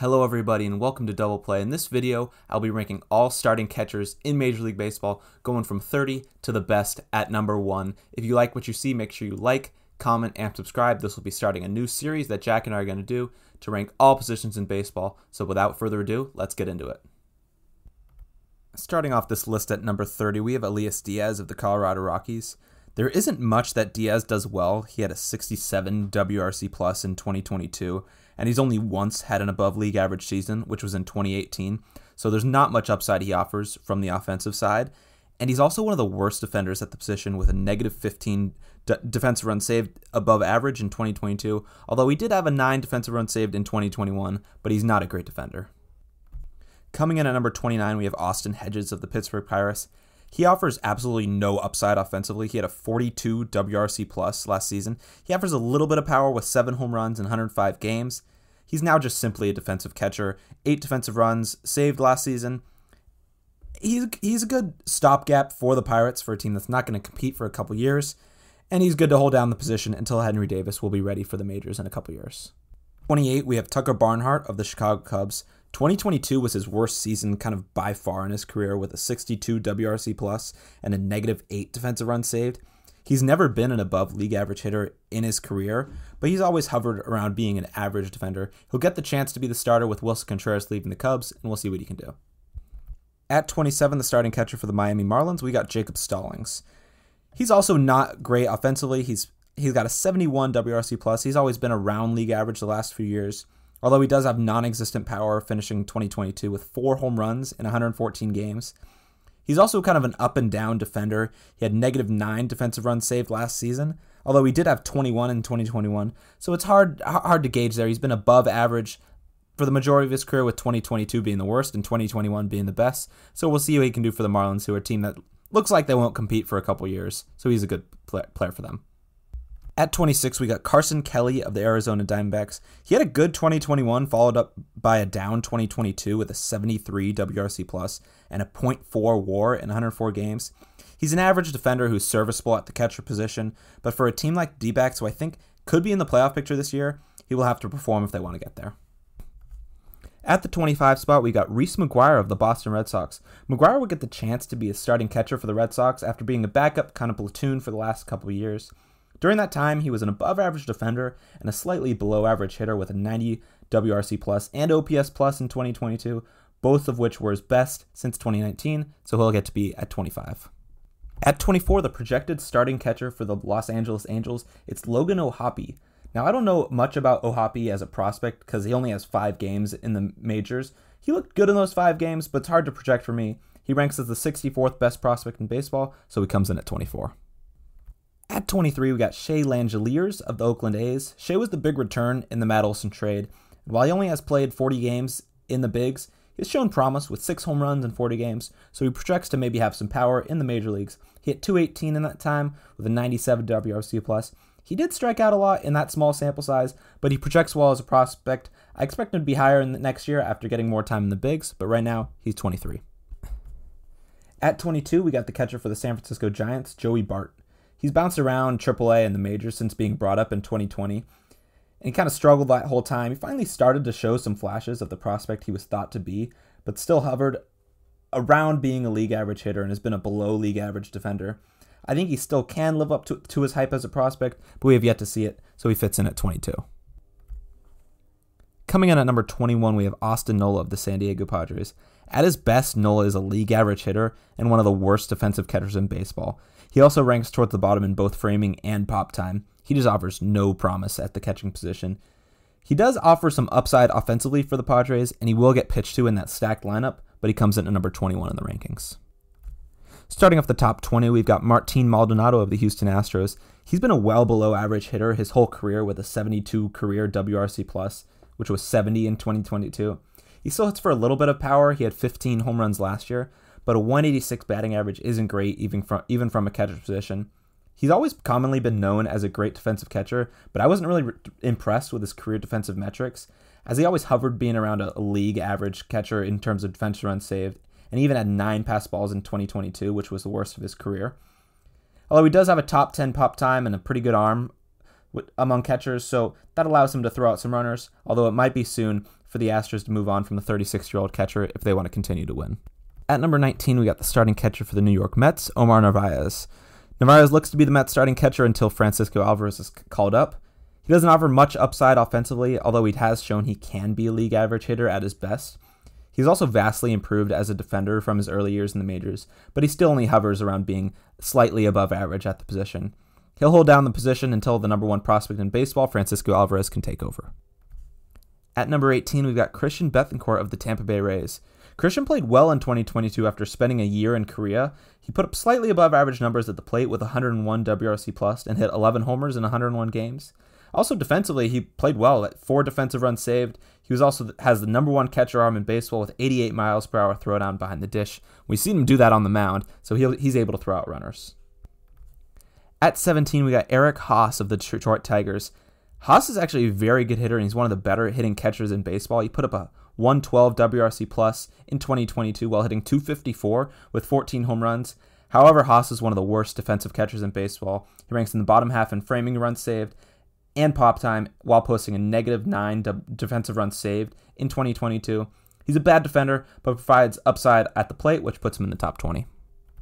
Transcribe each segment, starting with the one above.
Hello, everybody, and welcome to Double Play. In this video, I'll be ranking all starting catchers in Major League Baseball, going from 30 to the best at number one. If you like what you see, make sure you like, comment, and subscribe. This will be starting a new series that Jack and I are going to do to rank all positions in baseball. So, without further ado, let's get into it. Starting off this list at number 30, we have Elias Diaz of the Colorado Rockies. There isn't much that Diaz does well. He had a 67 WRC plus in 2022 and he's only once had an above league average season, which was in 2018. So there's not much upside he offers from the offensive side. And he's also one of the worst defenders at the position with a negative 15 d- defensive runs saved above average in 2022, although he did have a 9 defensive run saved in 2021, but he's not a great defender. Coming in at number 29, we have Austin Hedges of the Pittsburgh Pirates. He offers absolutely no upside offensively. He had a 42 WRC plus last season. He offers a little bit of power with seven home runs in 105 games. He's now just simply a defensive catcher. Eight defensive runs saved last season. He's he's a good stopgap for the Pirates for a team that's not going to compete for a couple years, and he's good to hold down the position until Henry Davis will be ready for the majors in a couple years. 28, we have Tucker Barnhart of the Chicago Cubs. 2022 was his worst season, kind of by far in his career, with a 62 WRC plus and a negative eight defensive runs saved. He's never been an above league average hitter in his career, but he's always hovered around being an average defender. He'll get the chance to be the starter with Willson Contreras leaving the Cubs, and we'll see what he can do. At 27, the starting catcher for the Miami Marlins, we got Jacob Stallings. He's also not great offensively. He's he's got a 71 WRC plus. He's always been around league average the last few years although he does have non existent power, finishing 2022 with four home runs in 114 games. He's also kind of an up and down defender. He had negative nine defensive runs saved last season, although he did have 21 in 2021. So it's hard hard to gauge there. He's been above average for the majority of his career, with 2022 being the worst and 2021 being the best. So we'll see what he can do for the Marlins, who are a team that looks like they won't compete for a couple years. So he's a good player for them. At 26, we got Carson Kelly of the Arizona Diamondbacks. He had a good 2021, followed up by a down 2022 with a 73 WRC plus and a 0.4 WAR in 104 games. He's an average defender who's serviceable at the catcher position, but for a team like D-backs, who I think could be in the playoff picture this year, he will have to perform if they want to get there. At the 25 spot, we got Reese McGuire of the Boston Red Sox. McGuire would get the chance to be a starting catcher for the Red Sox after being a backup kind of platoon for the last couple years. During that time, he was an above average defender and a slightly below average hitter with a 90 WRC plus and OPS plus in 2022, both of which were his best since 2019, so he'll get to be at 25. At 24, the projected starting catcher for the Los Angeles Angels, it's Logan O'Hoppe. Now, I don't know much about O'Hoppe as a prospect because he only has five games in the majors. He looked good in those five games, but it's hard to project for me. He ranks as the 64th best prospect in baseball, so he comes in at 24. At 23, we got Shea Langeliers of the Oakland A's. Shea was the big return in the Matt Olson trade. While he only has played 40 games in the bigs, he's shown promise with six home runs in 40 games, so he projects to maybe have some power in the major leagues. He hit 218 in that time with a 97 WRC plus. He did strike out a lot in that small sample size, but he projects well as a prospect. I expect him to be higher in the next year after getting more time in the bigs, but right now he's 23. At 22, we got the catcher for the San Francisco Giants, Joey Bart. He's bounced around AAA and the majors since being brought up in 2020. And he kind of struggled that whole time. He finally started to show some flashes of the prospect he was thought to be, but still hovered around being a league average hitter and has been a below league average defender. I think he still can live up to, to his hype as a prospect, but we have yet to see it, so he fits in at 22. Coming in at number 21, we have Austin Nola of the San Diego Padres. At his best, Nola is a league average hitter and one of the worst defensive catchers in baseball. He also ranks towards the bottom in both framing and pop time. He just offers no promise at the catching position. He does offer some upside offensively for the Padres, and he will get pitched to in that stacked lineup, but he comes in at number 21 in the rankings. Starting off the top 20, we've got Martin Maldonado of the Houston Astros. He's been a well below average hitter his whole career with a 72 career WRC plus, which was 70 in 2022. He still hits for a little bit of power. He had 15 home runs last year, but a 186 batting average isn't great even from even from a catcher's position. He's always commonly been known as a great defensive catcher, but I wasn't really re- impressed with his career defensive metrics, as he always hovered being around a, a league average catcher in terms of defensive runs saved, and even had nine pass balls in 2022, which was the worst of his career. Although he does have a top 10 pop time and a pretty good arm among catchers, so that allows him to throw out some runners, although it might be soon for the Astros to move on from the 36 year old catcher if they want to continue to win. At number 19, we got the starting catcher for the New York Mets, Omar Narvaez. Narvaez looks to be the Mets starting catcher until Francisco Alvarez is called up. He doesn't offer much upside offensively, although he has shown he can be a league average hitter at his best. He's also vastly improved as a defender from his early years in the majors, but he still only hovers around being slightly above average at the position. He'll hold down the position until the number one prospect in baseball, Francisco Alvarez, can take over. At number 18, we've got Christian Bethancourt of the Tampa Bay Rays. Christian played well in 2022 after spending a year in Korea. He put up slightly above average numbers at the plate with 101 WRC plus and hit 11 homers in 101 games. Also defensively, he played well at four defensive runs saved. He was also has the number one catcher arm in baseball with 88 miles per hour throwdown behind the dish. We've seen him do that on the mound, so he's able to throw out runners. At 17, we got Eric Haase of the Detroit Tigers. Haase is actually a very good hitter, and he's one of the better hitting catchers in baseball. He put up a 112 WRC plus in 2022 while hitting 254 with 14 home runs. However, Haase is one of the worst defensive catchers in baseball. He ranks in the bottom half in framing runs saved and pop time while posting a negative nine de- defensive runs saved in 2022. He's a bad defender, but provides upside at the plate, which puts him in the top 20.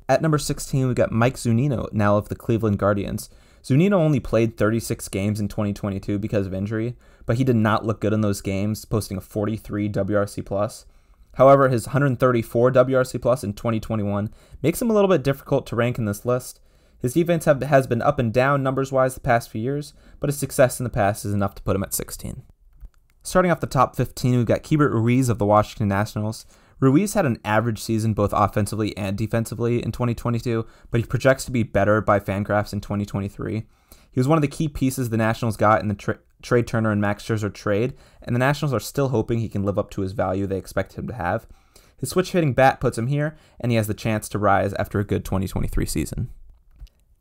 At number 16, we've got Mike Zunino, now of the Cleveland Guardians. Zunino only played 36 games in 2022 because of injury, but he did not look good in those games, posting a 43 WRC plus. However, his 134 WRC plus in 2021 makes him a little bit difficult to rank in this list. His defense have, has been up and down numbers wise the past few years, but his success in the past is enough to put him at 16. Starting off the top 15, we've got Keibert Ruiz of the Washington Nationals. Ruiz had an average season both offensively and defensively in 2022, but he projects to be better by Fangraphs in 2023. He was one of the key pieces the Nationals got in the tra- Trea Turner and Max Scherzer trade, and the Nationals are still hoping he can live up to his value they expect him to have. His switch hitting bat puts him here, and he has the chance to rise after a good 2023 season.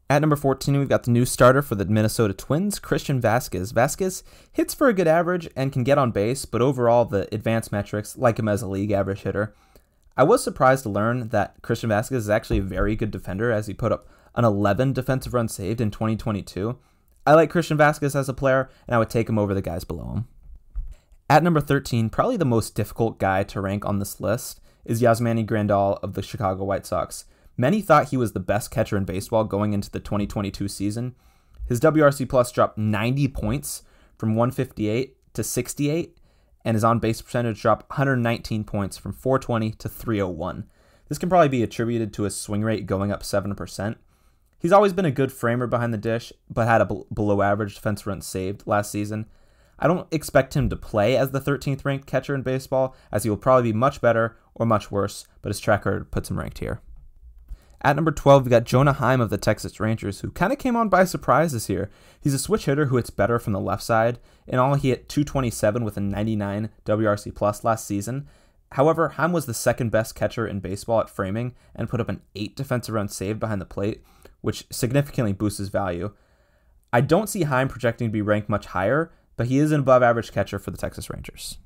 At number 14, we've got the new starter for the Minnesota Twins, Christian Vázquez. Vázquez hits for a good average and can get on base, but overall, the advanced metrics like him as a league average hitter. I was surprised to learn that Christian Vázquez is actually a very good defender as he put up an 11 defensive run saved in 2022. I like Christian Vázquez as a player, and I would take him over the guys below him. At number 13, probably the most difficult guy to rank on this list is Yasmani Grandal of the Chicago White Sox. Many thought he was the best catcher in baseball going into the 2022 season. His WRC plus dropped 90 points from 158 to 68, and his on base percentage dropped 119 points from 420 to 301. This can probably be attributed to his swing rate going up 7%. He's always been a good framer behind the dish, but had a below average defense run saved last season. I don't expect him to play as the 13th ranked catcher in baseball, as he will probably be much better or much worse, but his track record puts him ranked here. At number 12, we got Jonah Heim of the Texas Rangers, who kind of came on by surprise this year. He's a switch hitter who hits better from the left side. In all, he hit 227 with a 99 WRC plus last season. However, Heim was the second best catcher in baseball at framing and put up an 8 defensive run save behind the plate, which significantly boosts his value. I don't see Heim projecting to be ranked much higher, but he is an above average catcher for the Texas Rangers.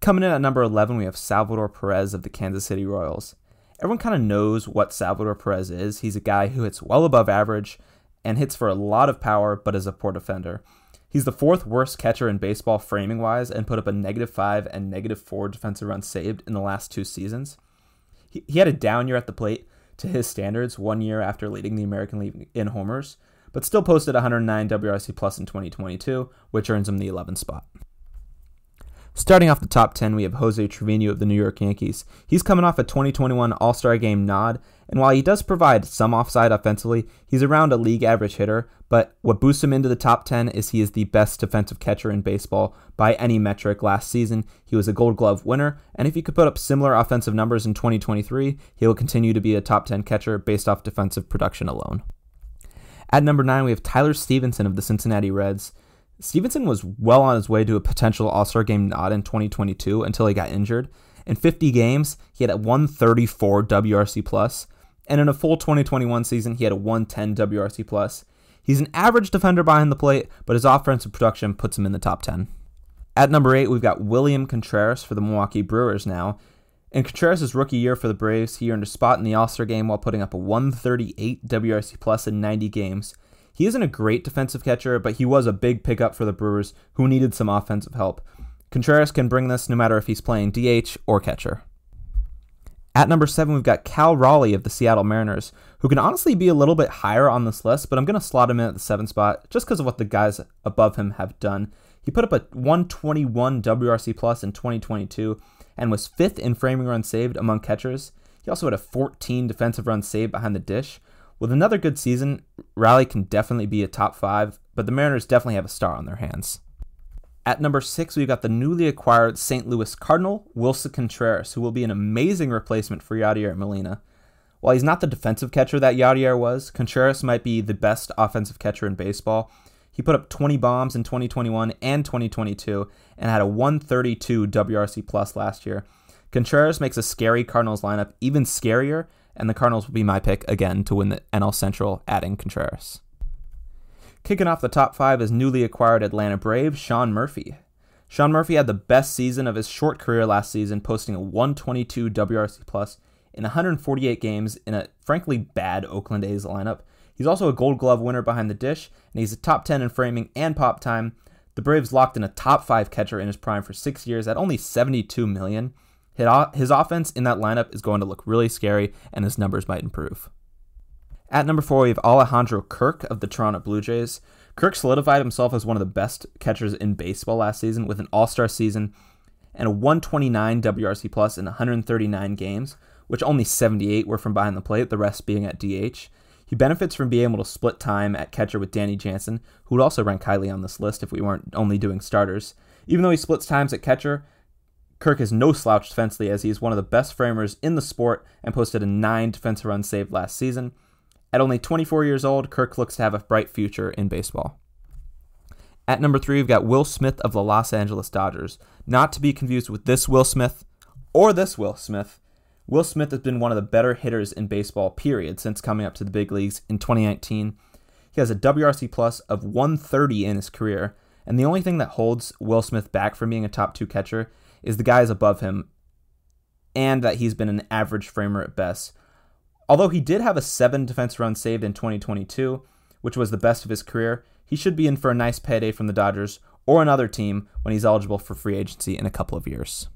Coming in at number 11, we have Salvador Perez of the Kansas City Royals everyone kind of knows what Salvador Perez is. He's a guy who hits well above average and hits for a lot of power, but is a poor defender. He's the fourth worst catcher in baseball framing wise and put up a negative five and negative four defensive runs saved in the last two seasons. He, he had a down year at the plate to his standards one year after leading the American League in homers, but still posted 109 WRC plus in 2022, which earns him the 11th spot. Starting off the top 10, we have Jose Trevino of the New York Yankees. He's coming off a 2021 All Star Game nod, and while he does provide some offside offensively, he's around a league average hitter. But what boosts him into the top 10 is he is the best defensive catcher in baseball by any metric last season. He was a Gold Glove winner, and if he could put up similar offensive numbers in 2023, he will continue to be a top 10 catcher based off defensive production alone. At number 9, we have Tyler Stephenson of the Cincinnati Reds. Stephenson was well on his way to a potential All Star game nod in 2022 until he got injured. In 50 games, he had a 134 WRC plus, and in a full 2021 season, he had a 110 WRC plus. He's an average defender behind the plate, but his offensive production puts him in the top 10. At number 8, we've got William Contreras for the Milwaukee Brewers now. In Contreras' rookie year for the Braves, he earned a spot in the All Star game while putting up a 138 WRC plus in 90 games. He isn't a great defensive catcher, but he was a big pickup for the Brewers who needed some offensive help. Contreras can bring this no matter if he's playing DH or catcher. At number seven, we've got Cal Raleigh of the Seattle Mariners, who can honestly be a little bit higher on this list, but I'm going to slot him in at the seventh spot just because of what the guys above him have done. He put up a 121 WRC plus in 2022 and was fifth in framing runs saved among catchers. He also had a 14 defensive runs saved behind the dish. With another good season, Raleigh can definitely be a top five, but the Mariners definitely have a star on their hands. At number six, we've got the newly acquired St. Louis Cardinal, Willson Contreras, who will be an amazing replacement for Yadier Molina. While he's not the defensive catcher that Yadier was, Contreras might be the best offensive catcher in baseball. He put up 20 bombs in 2021 and 2022 and had a 132 WRC plus last year. Contreras makes a scary Cardinals lineup even scarier, and the Cardinals will be my pick again to win the NL Central, adding Contreras. Kicking off the top five is newly acquired Atlanta Brave Sean Murphy. Sean Murphy had the best season of his short career last season, posting a 122 WRC plus in 148 games in a frankly bad Oakland A's lineup. He's also a Gold Glove winner behind the dish, and he's a top 10 in framing and pop time. The Braves locked in a top five catcher in his prime for six years at only 72 million. His offense in that lineup is going to look really scary, and his numbers might improve. At number four, we have Alejandro Kirk of the Toronto Blue Jays. Kirk solidified himself as one of the best catchers in baseball last season with an all star season and a 129 WRC plus in 139 games, which only 78 were from behind the plate, the rest being at DH. He benefits from being able to split time at catcher with Danny Jansen, who would also rank highly on this list if we weren't only doing starters. Even though he splits times at catcher, Kirk is no slouch defensively as he is one of the best framers in the sport and posted a 9 defensive run saved last season. At only 24 years old, Kirk looks to have a bright future in baseball. At number three, we've got Will Smith of the Los Angeles Dodgers. Not to be confused with this Will Smith or this Will Smith. Will Smith has been one of the better hitters in baseball, period, since coming up to the big leagues in 2019. He has a WRC plus of 130 in his career, and the only thing that holds Will Smith back from being a top two catcher is the guys above him, and that he's been an average framer at best. Although he did have a seven defense run saved in 2022, which was the best of his career, he should be in for a nice payday from the Dodgers or another team when he's eligible for free agency in a couple of years.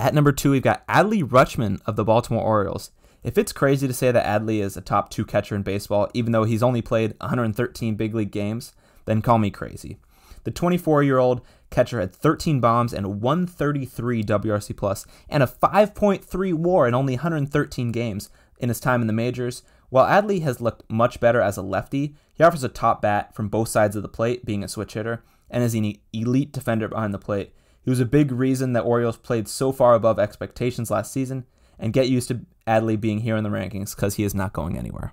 At number two, we've got Adley Rutschman of the Baltimore Orioles. If it's crazy to say that Adley is a top two catcher in baseball, even though he's only played 113 big league games, then call me crazy. The 24 year old catcher had 13 bombs and 133 WRC plus and a 5.3 WAR in only 113 games, in his time in the majors. While Adley has looked much better as a lefty, he offers a top bat from both sides of the plate, being a switch hitter, and is an elite defender behind the plate. He was a big reason that Orioles played so far above expectations last season, and get used to Adley being here in the rankings because he is not going anywhere.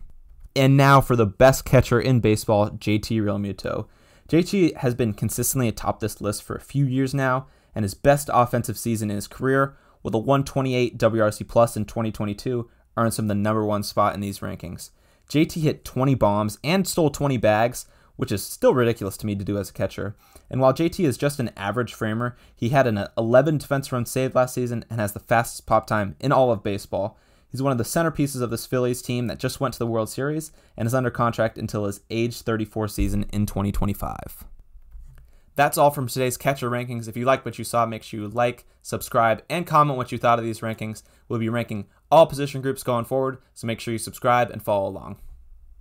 And now for the best catcher in baseball, JT Realmuto. JT has been consistently atop this list for a few years now, and his best offensive season in his career, with a 128 WRC plus in 2022, earns him the number one spot in these rankings. JT hit 20 bombs and stole 20 bags, which is still ridiculous to me to do as a catcher. And while JT is just an average framer, he had an 11 defense run saved last season and has the fastest pop time in all of baseball. He's one of the centerpieces of this Phillies team that just went to the World Series and is under contract until his age 34 season in 2025. That's all from today's catcher rankings. If you like what you saw, make sure you like, subscribe, and comment what you thought of these rankings. We'll be ranking all position groups going forward, so make sure you subscribe and follow along.